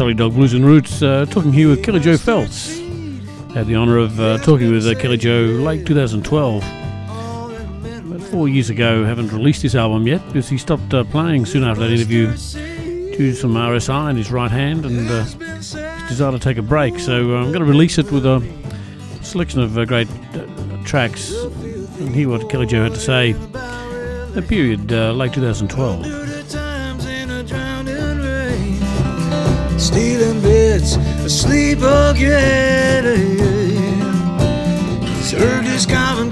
Salty Dog Blues and Roots, uh, talking here with Kelly Joe Phelps. Had the honour of uh, talking with uh, Kelly Joe late 2012. About four years ago, haven't released his album yet because he stopped uh, playing soon after that interview due to some RSI in his right hand and uh, desire to take a break. So uh, I'm going to release it with a selection of great tracks and hear what Kelly Joe had to say. A period, late 2012. Stealing bits, asleep again. Heard his common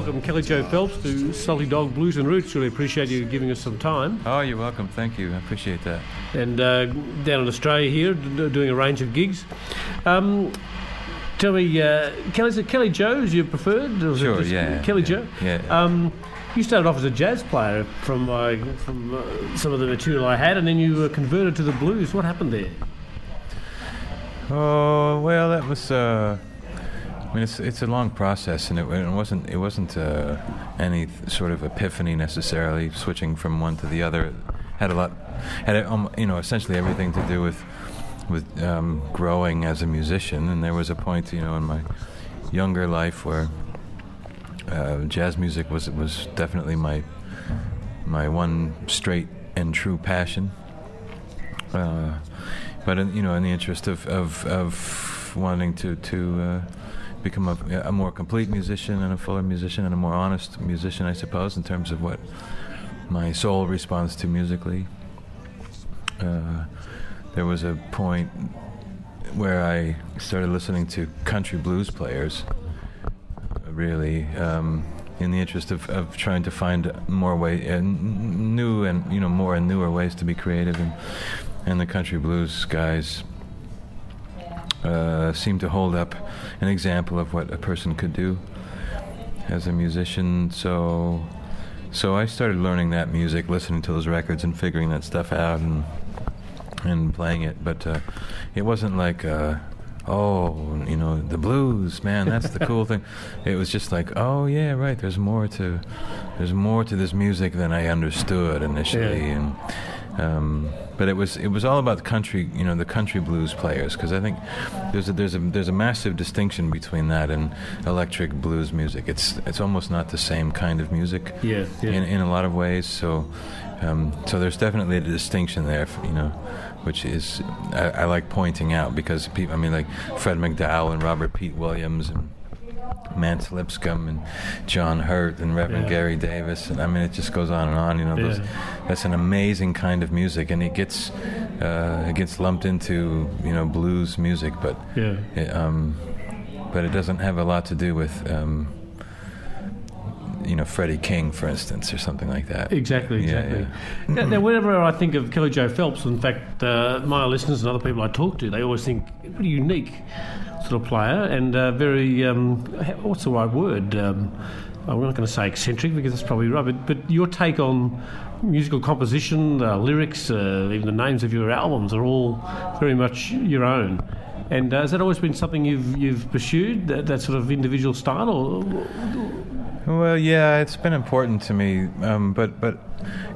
welcome Kelly Joe Phelps to Salty Dog Blues and Roots. Really appreciate you giving us some time. Oh, you're welcome. Thank you. I appreciate that. And uh, down in Australia here, d- doing a range of gigs. Um, tell me, uh, Kelly, is it Kelly Joe's your preferred? Or is Sure, yeah, Kelly yeah, Joe? yeah. Um, you started off as a jazz player from uh, from uh, some of the material I had, and then you were converted to the blues. What happened there? Oh well, that was. I mean, it's it's a long process, and it, it wasn't it wasn't uh, any sort of epiphany necessarily. Switching from one to the other had a lot had it, um, you know essentially everything to do with with um, growing as a musician. And there was a point, you know, in my younger life where uh, jazz music was was definitely my my one straight and true passion. Uh, but in, you know, in the interest of of, of wanting to to uh, become a, a more complete musician and a fuller musician and a more honest musician, I suppose, in terms of what my soul responds to musically. Uh, there was a point where I started listening to country blues players, really, um, in the interest of, of trying to find more way, uh, new and you know more and newer ways to be creative, and and the country blues guys uh, seem to hold up an example of what a person could do as a musician. So, so I started learning that music, listening to those records, and figuring that stuff out, and and playing it. But uh, it wasn't like, uh, oh, you know, the blues, man, that's the cool thing. It was just like, oh yeah, right. There's more to there's more to this music than I understood initially, Yeah. and. Um, but it was it was all about the country, you know, the country blues players, because I think there's a, there's a there's a massive distinction between that and electric blues music. It's it's almost not the same kind of music Yeah, yeah. in in a lot of ways. So um, so there's definitely a distinction there, you know, which is I, I like pointing out because people. I mean, like Fred McDowell and Robert Pete Williams and. Mance Lipscomb and John Hurt and Reverend Yeah. Gary Davis, and I mean it just goes on and on. You know, those, Yeah. that's an amazing kind of music, and it gets uh, it gets lumped into you know blues music, but Yeah. it, um, but it doesn't have a lot to do with um, you know Freddie King, for instance, or something like that. Exactly, Yeah, exactly. yeah. Now, now, whenever I think of Kelly Joe Phelps, in fact, uh, my listeners and other people I talk to, they always think pretty unique player and uh, very, um, what's the right word? Um, I'm not going to say eccentric because that's probably right, but, but your take on musical composition, uh, lyrics, uh, even the names of your albums are all very much your own. And uh, has that always been something you've you've pursued that, that sort of individual style, or Well, yeah, it's been important to me, um, but but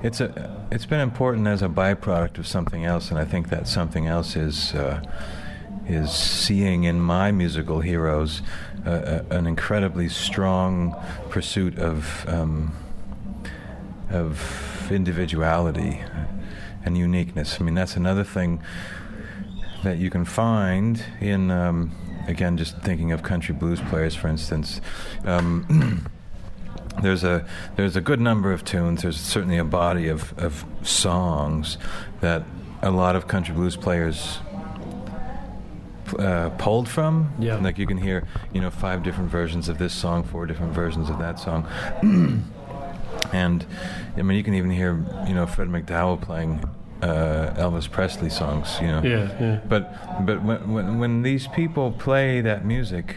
it's a it's been important as a byproduct of something else, and I think that something else is uh, is seeing in my musical heroes uh, a, an incredibly strong pursuit of um, of individuality and uniqueness. I mean, that's another thing that you can find in. Um, Again, just thinking of country blues players, for instance, um, there's a there's a good number of tunes. There's certainly a body of, of songs that a lot of country blues players uh, pulled from. Yeah. Like you can hear, you know, five different versions of this song, four different versions of that song. and I mean, you can even hear, you know, Fred McDowell playing uh, Elvis Presley songs. You know. yeah, yeah, But but when, when when these people play that music,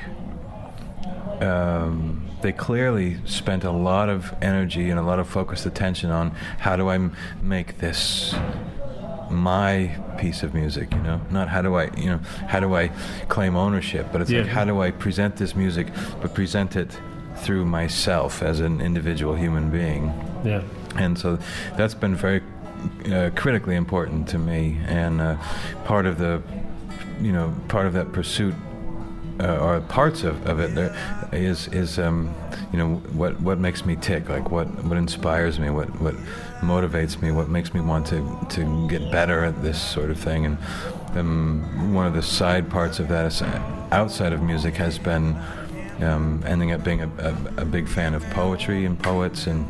um, they clearly spent a lot of energy and a lot of focused attention on how do I m- make this my piece of music, you know, not how do I, you know, how do I claim ownership, but it's Yeah. like how do I present this music, but present it through myself as an individual human being Yeah. and so that's been very uh, critically important to me and uh, part of the you know part of that pursuit uh, or parts of, of it there is is um, you know what what makes me tick like what what inspires me what what motivates me what makes me want to to get better at this sort of thing and um, one of the side parts of that is uh, outside of music has been um, ending up being a, a, a big fan of poetry and poets and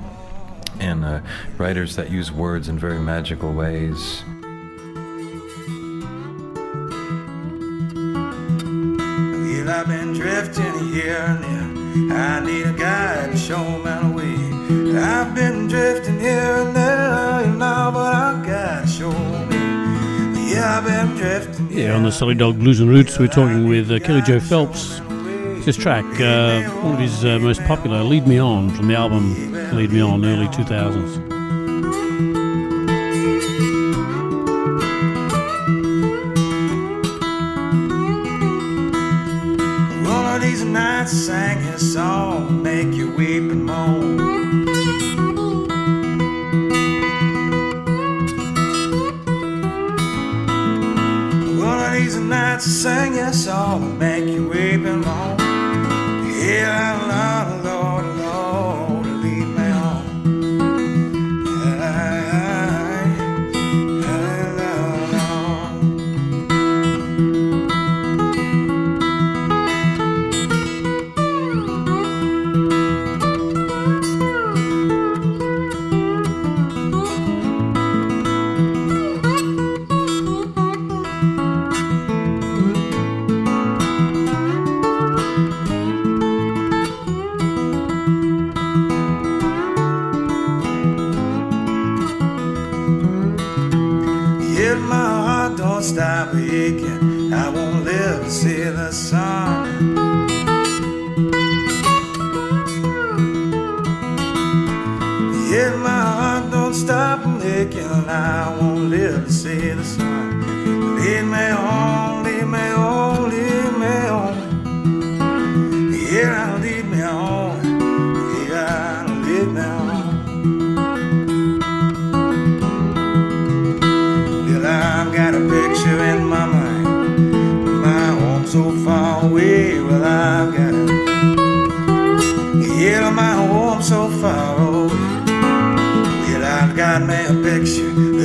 and uh, writers that use words in very magical ways. I've been drifting here and there. I need a guide to show me the way. I've been drifting here and there, you know, but I gotta show me. Yeah, I've been drifting here. Yeah, on the Salty Dog Blues and Roots, we're talking with uh, Kelly Joe Phelps. This track, uh, one of his uh, most popular, Lead Me On, from the album Lead Me On, early 2000s.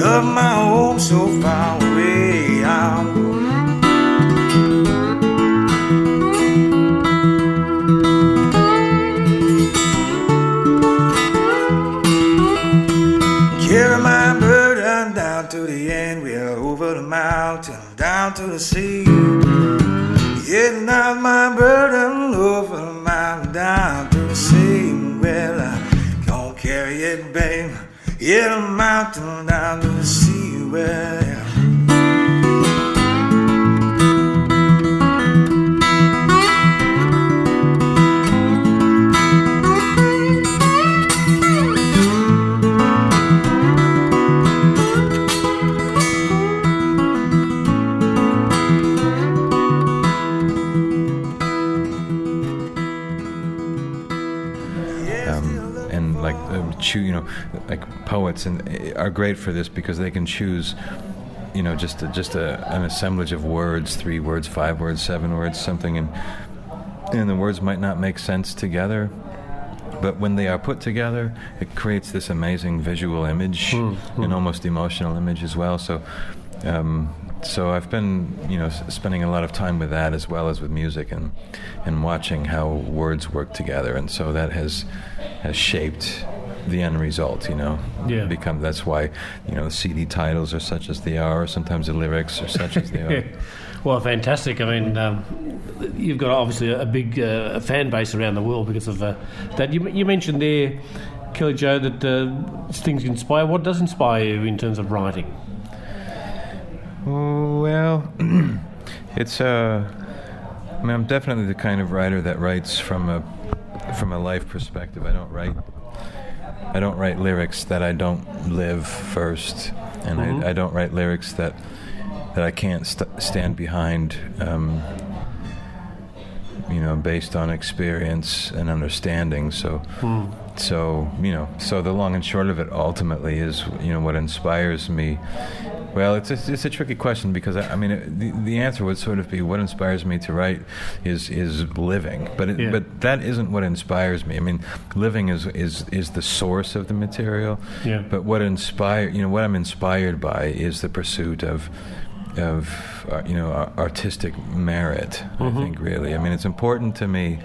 Of my home so far away. Going. Carry my burden down to the end, we're over the mountain, down to the sea. Getting out my burden over the mountain, down to the sea. Well, I gonna carry it, babe. Yeah, the mountain down to sea. Poets and are great for this because they can choose, you know, just a, just a, an assemblage of words, three words, five words, seven words, something, and and the words might not make sense together. But when they are put together, it creates this amazing visual image and almost emotional image as well. So, um, so I've been, you know, s- spending a lot of time with that as well as with music and and watching how words work together. And so that has has shaped the end result. You know, Yeah. Become that's why you know CD titles are such as they are. Sometimes the lyrics are such as they are. Well, fantastic. I mean, um, you've got obviously a, big uh, fan base around the world because of uh, that. You, you mentioned there, Kelly Joe, that uh, things inspire. What does inspire you in terms of writing? Well, it's uh, I mean, I'm definitely the kind of writer that writes from a from a life perspective. I don't write I don't write lyrics that I don't live first, and Mhm. I, I don't write lyrics that that I can't st- stand behind. Um, know, based on experience and understanding. So, Hmm. so you know, so the long and short of it ultimately is you know what inspires me. Well, it's a, it's a tricky question because I, I mean it, the the answer would sort of be what inspires me to write is is living, but it, Yeah. but that isn't what inspires me. I mean, living is is is the source of the material. Yeah. But what inspire you know what I'm inspired by is the pursuit of of uh, you know artistic merit. I Mhm. think really. I mean, it's important to me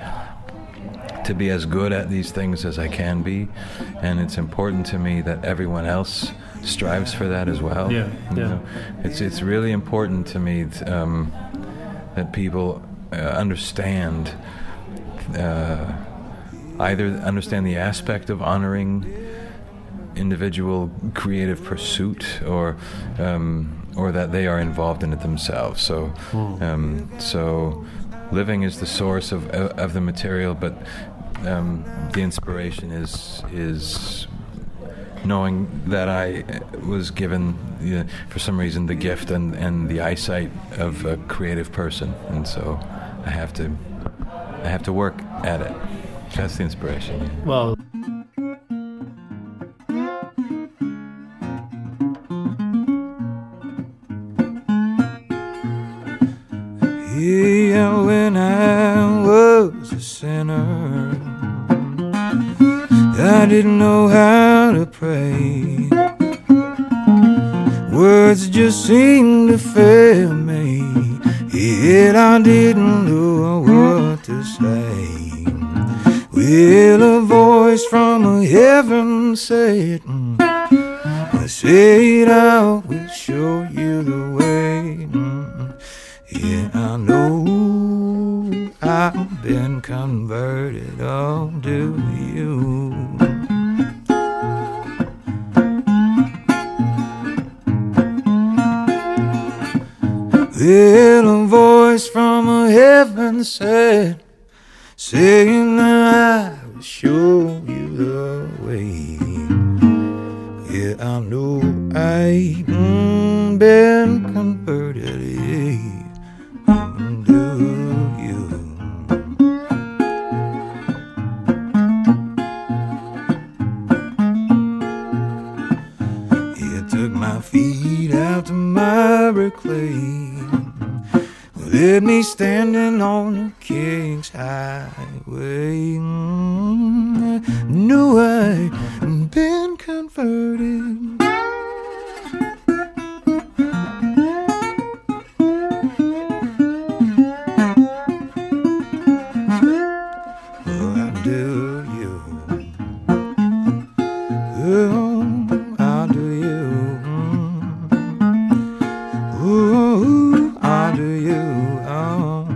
to be as good at these things as I can be, and it's important to me that everyone else strives for that as well. Yeah, You yeah. know, it's it's really important to me th- um, that people uh, understand uh, either understand the aspect of honoring individual creative pursuit or um, or that they are involved in it themselves. So um, so living is the source of of the material, but um, the inspiration is is knowing that I was given you know, for some reason the gift and, and the eyesight of a creative person, and so I have to I have to work at it. That's the inspiration. Well, didn't know how to pray. Words just seemed to fail me, yet I didn't know what to say. Will a voice from heaven said, I said I will show you the way. Yeah, I know I've been converted. Oh, do you? Well, a voice from heaven said, saying that I will show you the way. Yeah, I know I've mm, been do you. Oh,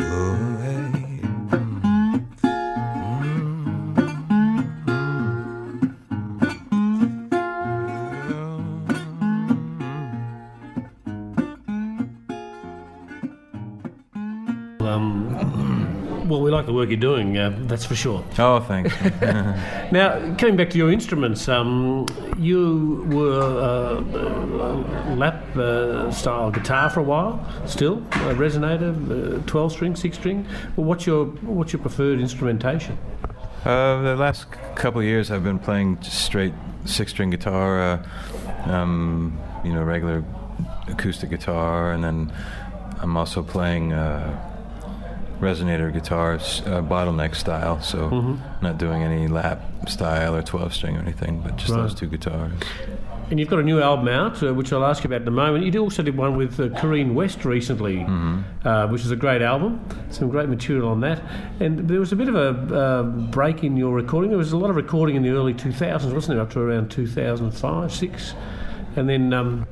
oh, hey. um, well, we like the work you're doing. Uh, that's for sure. Oh, thanks. Now, coming back to your instruments, um, you were uh, uh, lap uh, style guitar for a while. Still, a resonator, uh, twelve string, six string. Well, what's your what's your preferred instrumentation? Uh, the last couple of years, I've been playing straight six-string guitar, uh, um, you know, regular acoustic guitar, and then I'm also playing uh, resonator guitars, uh, bottleneck style. So Mhm. not doing any lap style or 12-string or anything, but just those two guitars. And you've got a new album out, uh, which I'll ask you about in a moment. You did- also did one with uh, Corinne West recently, uh, which is a great album. Some great material on that. And there was a bit of a uh, break in your recording. There was a lot of recording in the early 2000s, wasn't there, up to around 2005, 6? And then um,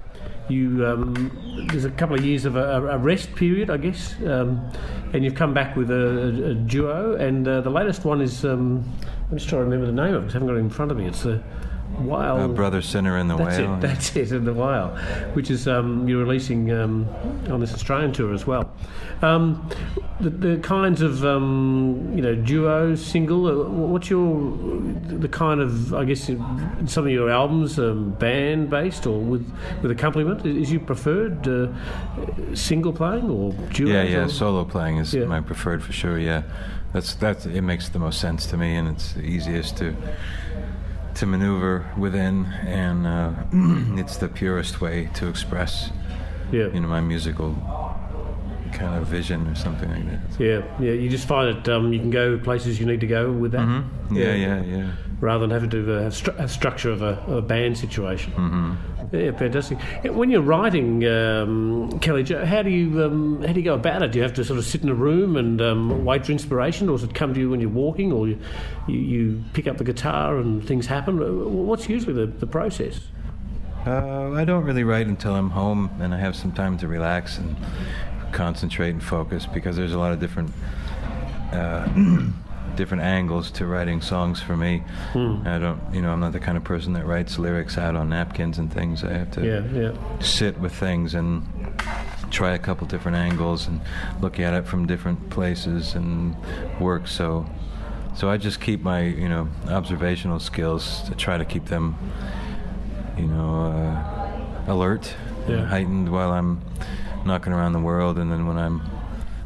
you um, there's a couple of years of a, a rest period, I guess. Um, and you've come back with a, a, a duo. And uh, the latest one is, um, I'm just trying to remember the name of it 'cause I haven't got it in front of me. It's the Whale. uh, Brother Sinner in the That's Whale. it. That's it. In the whale, which is um, you're releasing um, on this Australian tour as well. Um, the, the kinds of um, you know duo, single. Uh, what's your the kind of I guess some of your albums um, band based or with with accompaniment? Is your preferred uh, single playing or duo? yeah, yeah. Solo playing is Yeah. my preferred for sure. Yeah, that's that. It makes the most sense to me, and it's the easiest to to maneuver within, and uh, it's the purest way to express, yeah. you know, my musical kind of vision or something like that. Yeah, yeah. You just find that um, you can go places you need to go with that, Mhm. Yeah, yeah, yeah. rather than having to uh, have, stru- have structure of a, a band situation. hmm Yeah, fantastic. When you're writing, um, Kelly, how do you um, how do you go about it? Do you have to sort of sit in a room and um, wait for inspiration, or does it come to you when you're walking, or you, you, pick up the guitar and things happen? Uh, What's usually the, the process? Uh, I don't really write until I'm home and I have some time to relax and concentrate and focus because there's a lot of different uh, different angles to writing songs for me. I don't, you know, I'm not the kind of person that writes lyrics out on napkins and things. I have to Yeah, yeah, sit with things and try a couple different angles and look at it from different places and work. So, so I just keep my you know observational skills to try to keep them you know uh, alert, Yeah. heightened while I'm knocking around the world, and then when I'm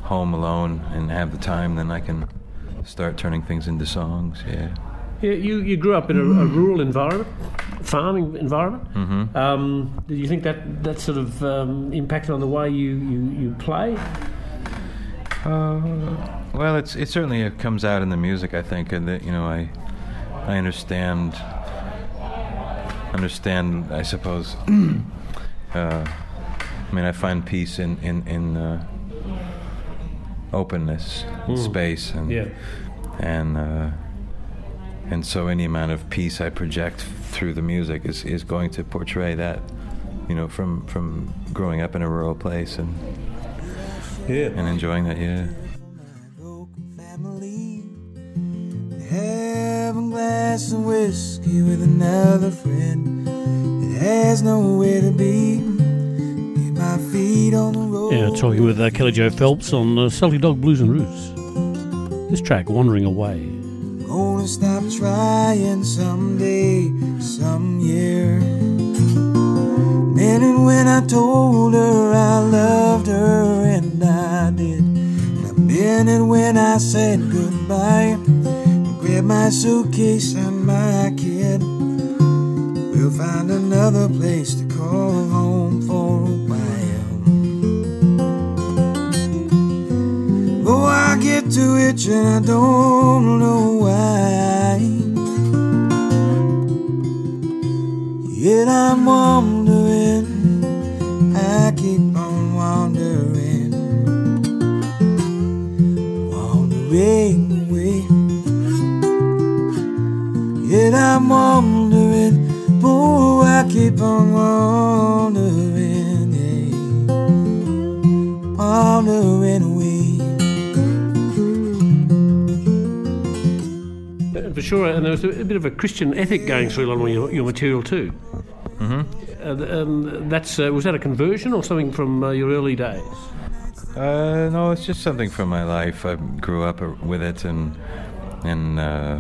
home alone and have the time, then I can start turning things into songs. Yeah. yeah. You you grew up in a, a rural environment, farming environment. hmm Um, do you think that that sort of um, impacted on the way you, you, you play? Uh, well, it's it certainly it comes out in the music, I think, and that you know I I understand understand I suppose. uh, I mean, I find peace in in in uh, openness, Mm. space, and Yeah, and uh, and so any amount of peace I project through the music is is going to portray that. You know, from from growing up in a rural place and yeah. and enjoying that. Yeah. broken. Have a glass of whiskey with another friend that has nowhere to be. Yeah, talking with uh, Kelly Joe Phelps on uh, Salty Dog Blues and Roots. This track, Wandering Away. Gonna stop trying someday, some year. Minute when I told her I loved her, and I did. And when I said goodbye. Grab my suitcase and my kid. We'll find another place to call home for Though I get to it and I don't know why. Yet I'm wondering, I keep on wondering, wandering away. Yet I'm wondering, oh, I keep on wondering, yeah, wandering sure, and there was a, a bit of a Christian ethic going through a lot of your, your material too. hmm Uh, th- um, that's uh, was that a conversion or something from uh, your early days? Uh, no, it's just something from my life. I grew up uh, with it and and uh,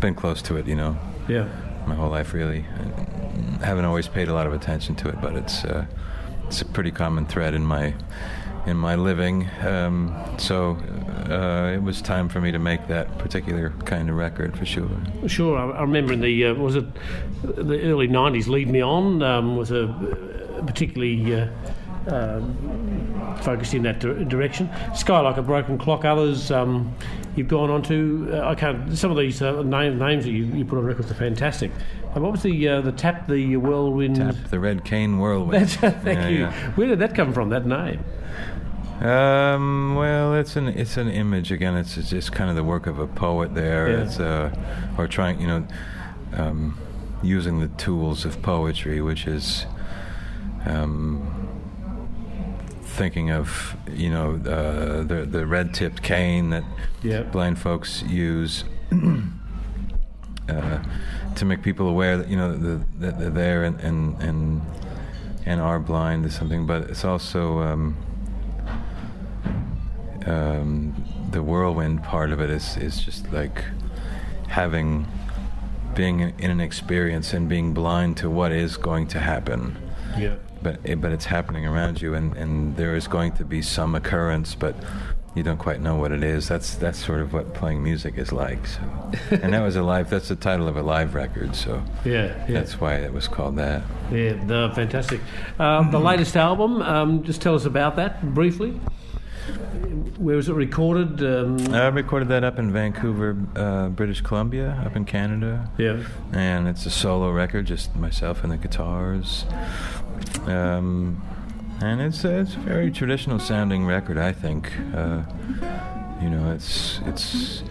been close to it, you know, Yeah, my whole life really. I haven't always paid a lot of attention to it, but it's uh, it's a pretty common thread in my in my living. Um, so uh, it was time for me to make that particular kind of record for sure. sure. I, I remember in the uh, was it the early '90s. Lead Me On um, was a uh, particularly. Uh, um, focused in that dir- direction. Sky like a broken clock. Others um, you've gone on to. Uh, I can't. Some of these uh, name, names that you, you put on records are fantastic. And what was the uh, the tap the whirlwind? Tap the Red Cane Whirlwind. That's, thank Yeah, you. yeah. Where did that come from? That name? Um, well, it's an it's an image again. It's, it's just kind of the work of a poet there. Yeah. It's uh, or trying, you know, um, using the tools of poetry, which is um, thinking of you know uh, the the red tipped cane that Yeah. blind folks use. uh, to make people aware that you know that, that they're there and and and and are blind is something, but it's also um, um, the whirlwind part of it is is just like having being in, an experience and being blind to what is going to happen. Yeah. But it, but it's happening around you, and, and there is going to be some occurrence, but you don't quite know what it is. That's that's sort of what playing music is like. So, and that was a live. That's the title of a live record. So Yeah. Yeah. that's why it was called that. Yeah, no, fantastic. Um, the latest album, um, just tell us about that briefly. Where was it recorded? Um, I recorded that up in Vancouver, uh, British Columbia, up in Canada. yeah, and it's a solo record, just myself and the guitars. Um, and it's a, it's a very traditional sounding record, I think. Uh, you know, it's it's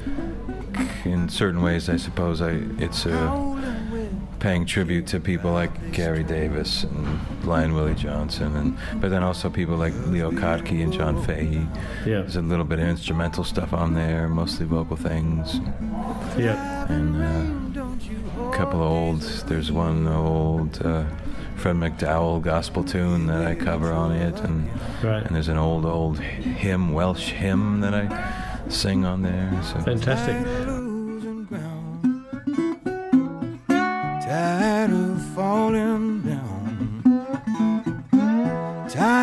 in certain ways, I suppose, I it's uh, paying tribute to people like Gary Davis and Blind Willie Johnson, and but then also people like Leo Kottke and John Fahey. yeah, There's a little bit of instrumental stuff on there, mostly vocal things yeah, and uh, a couple of old. There's one old uh, Fred McDowell gospel tune that I cover on it, and right. and there's an old old hymn, Welsh hymn that I sing on there. So Fantastic.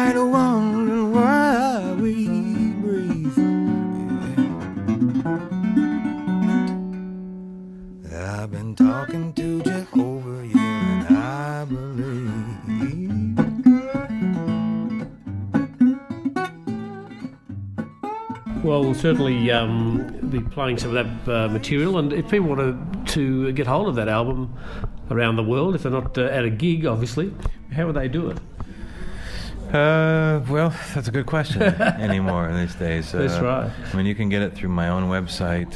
Tired of wondering why we breathe. Yeah. I've been talking to Jehovah, yeah, and I believe. Well, we'll certainly um, be playing some of that uh, material, and if people want to, to get hold of that album around the world, if they're not uh, at a gig, obviously, how would they do it? Uh, well, that's a good question anymore these days. Uh, That's right. I mean, you can get it through my own website.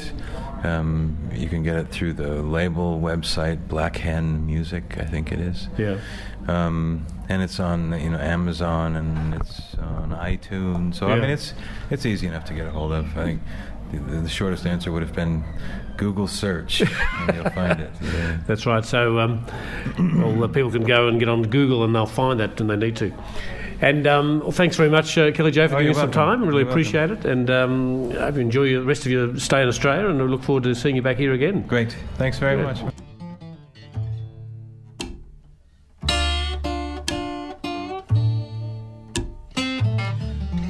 Um, you can get it through the label website, Black Hen Music, I think it is. Yeah, um, and it's on you know Amazon and it's on iTunes. So I mean, it's it's easy enough to get a hold of. I think the, the shortest answer would have been Google search, and you'll find it. Yeah. that's right. So, um, well, people can go and get on Google, and they'll find that, and they need to. And um, well, thanks very much, uh, Kelly Joe, for Oh, giving us some welcome. time. Really You're appreciate it, and um, I hope you enjoy the rest of your stay in Australia, and I look forward to seeing you back here again. Great. Thanks very Yeah. much.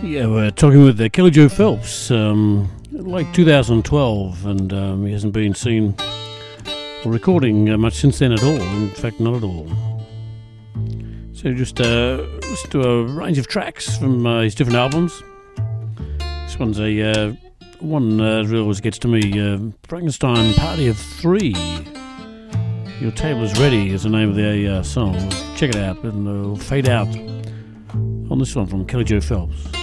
Yeah, we're talking with uh, Kelly Joe Phelps, um, like 2012, and um, he hasn't been seen recording uh, much since then at all. In fact, not at all. So just uh, to a range of tracks from uh, his different albums. This one's a uh, one uh, that always gets to me. Uh, Frankenstein Party of Three. Your table is ready is the name of the uh, song. Check it out, and it'll fade out on this one from Kelly Joe Phelps.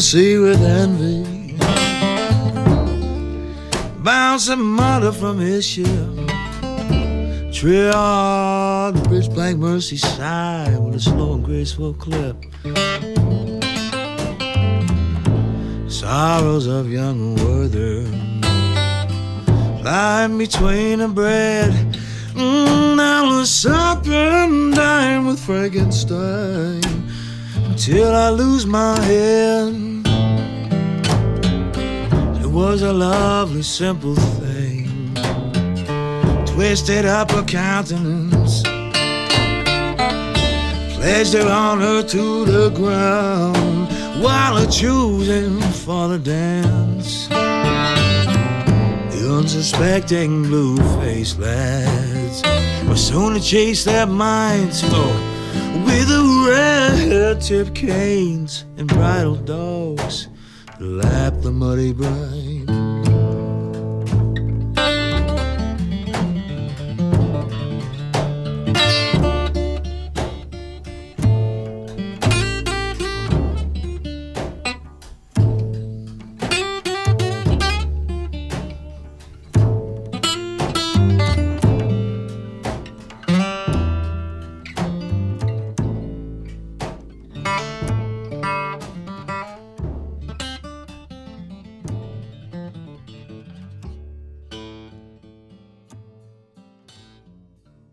Sea with envy. Bounce a mother from his ship. The bridge blank mercy side with a slow and graceful clip. Sorrows of young Werther. Lying between the bread. Mm, now the supper and with Frankenstein till I lose my head. It was a lovely, simple thing. Twisted up her countenance, pledged her honor to the ground while her choosing for the dance. The unsuspecting blue faced lads were soon to chase their minds. With the red-tipped canes and bridle dogs lap the muddy brine.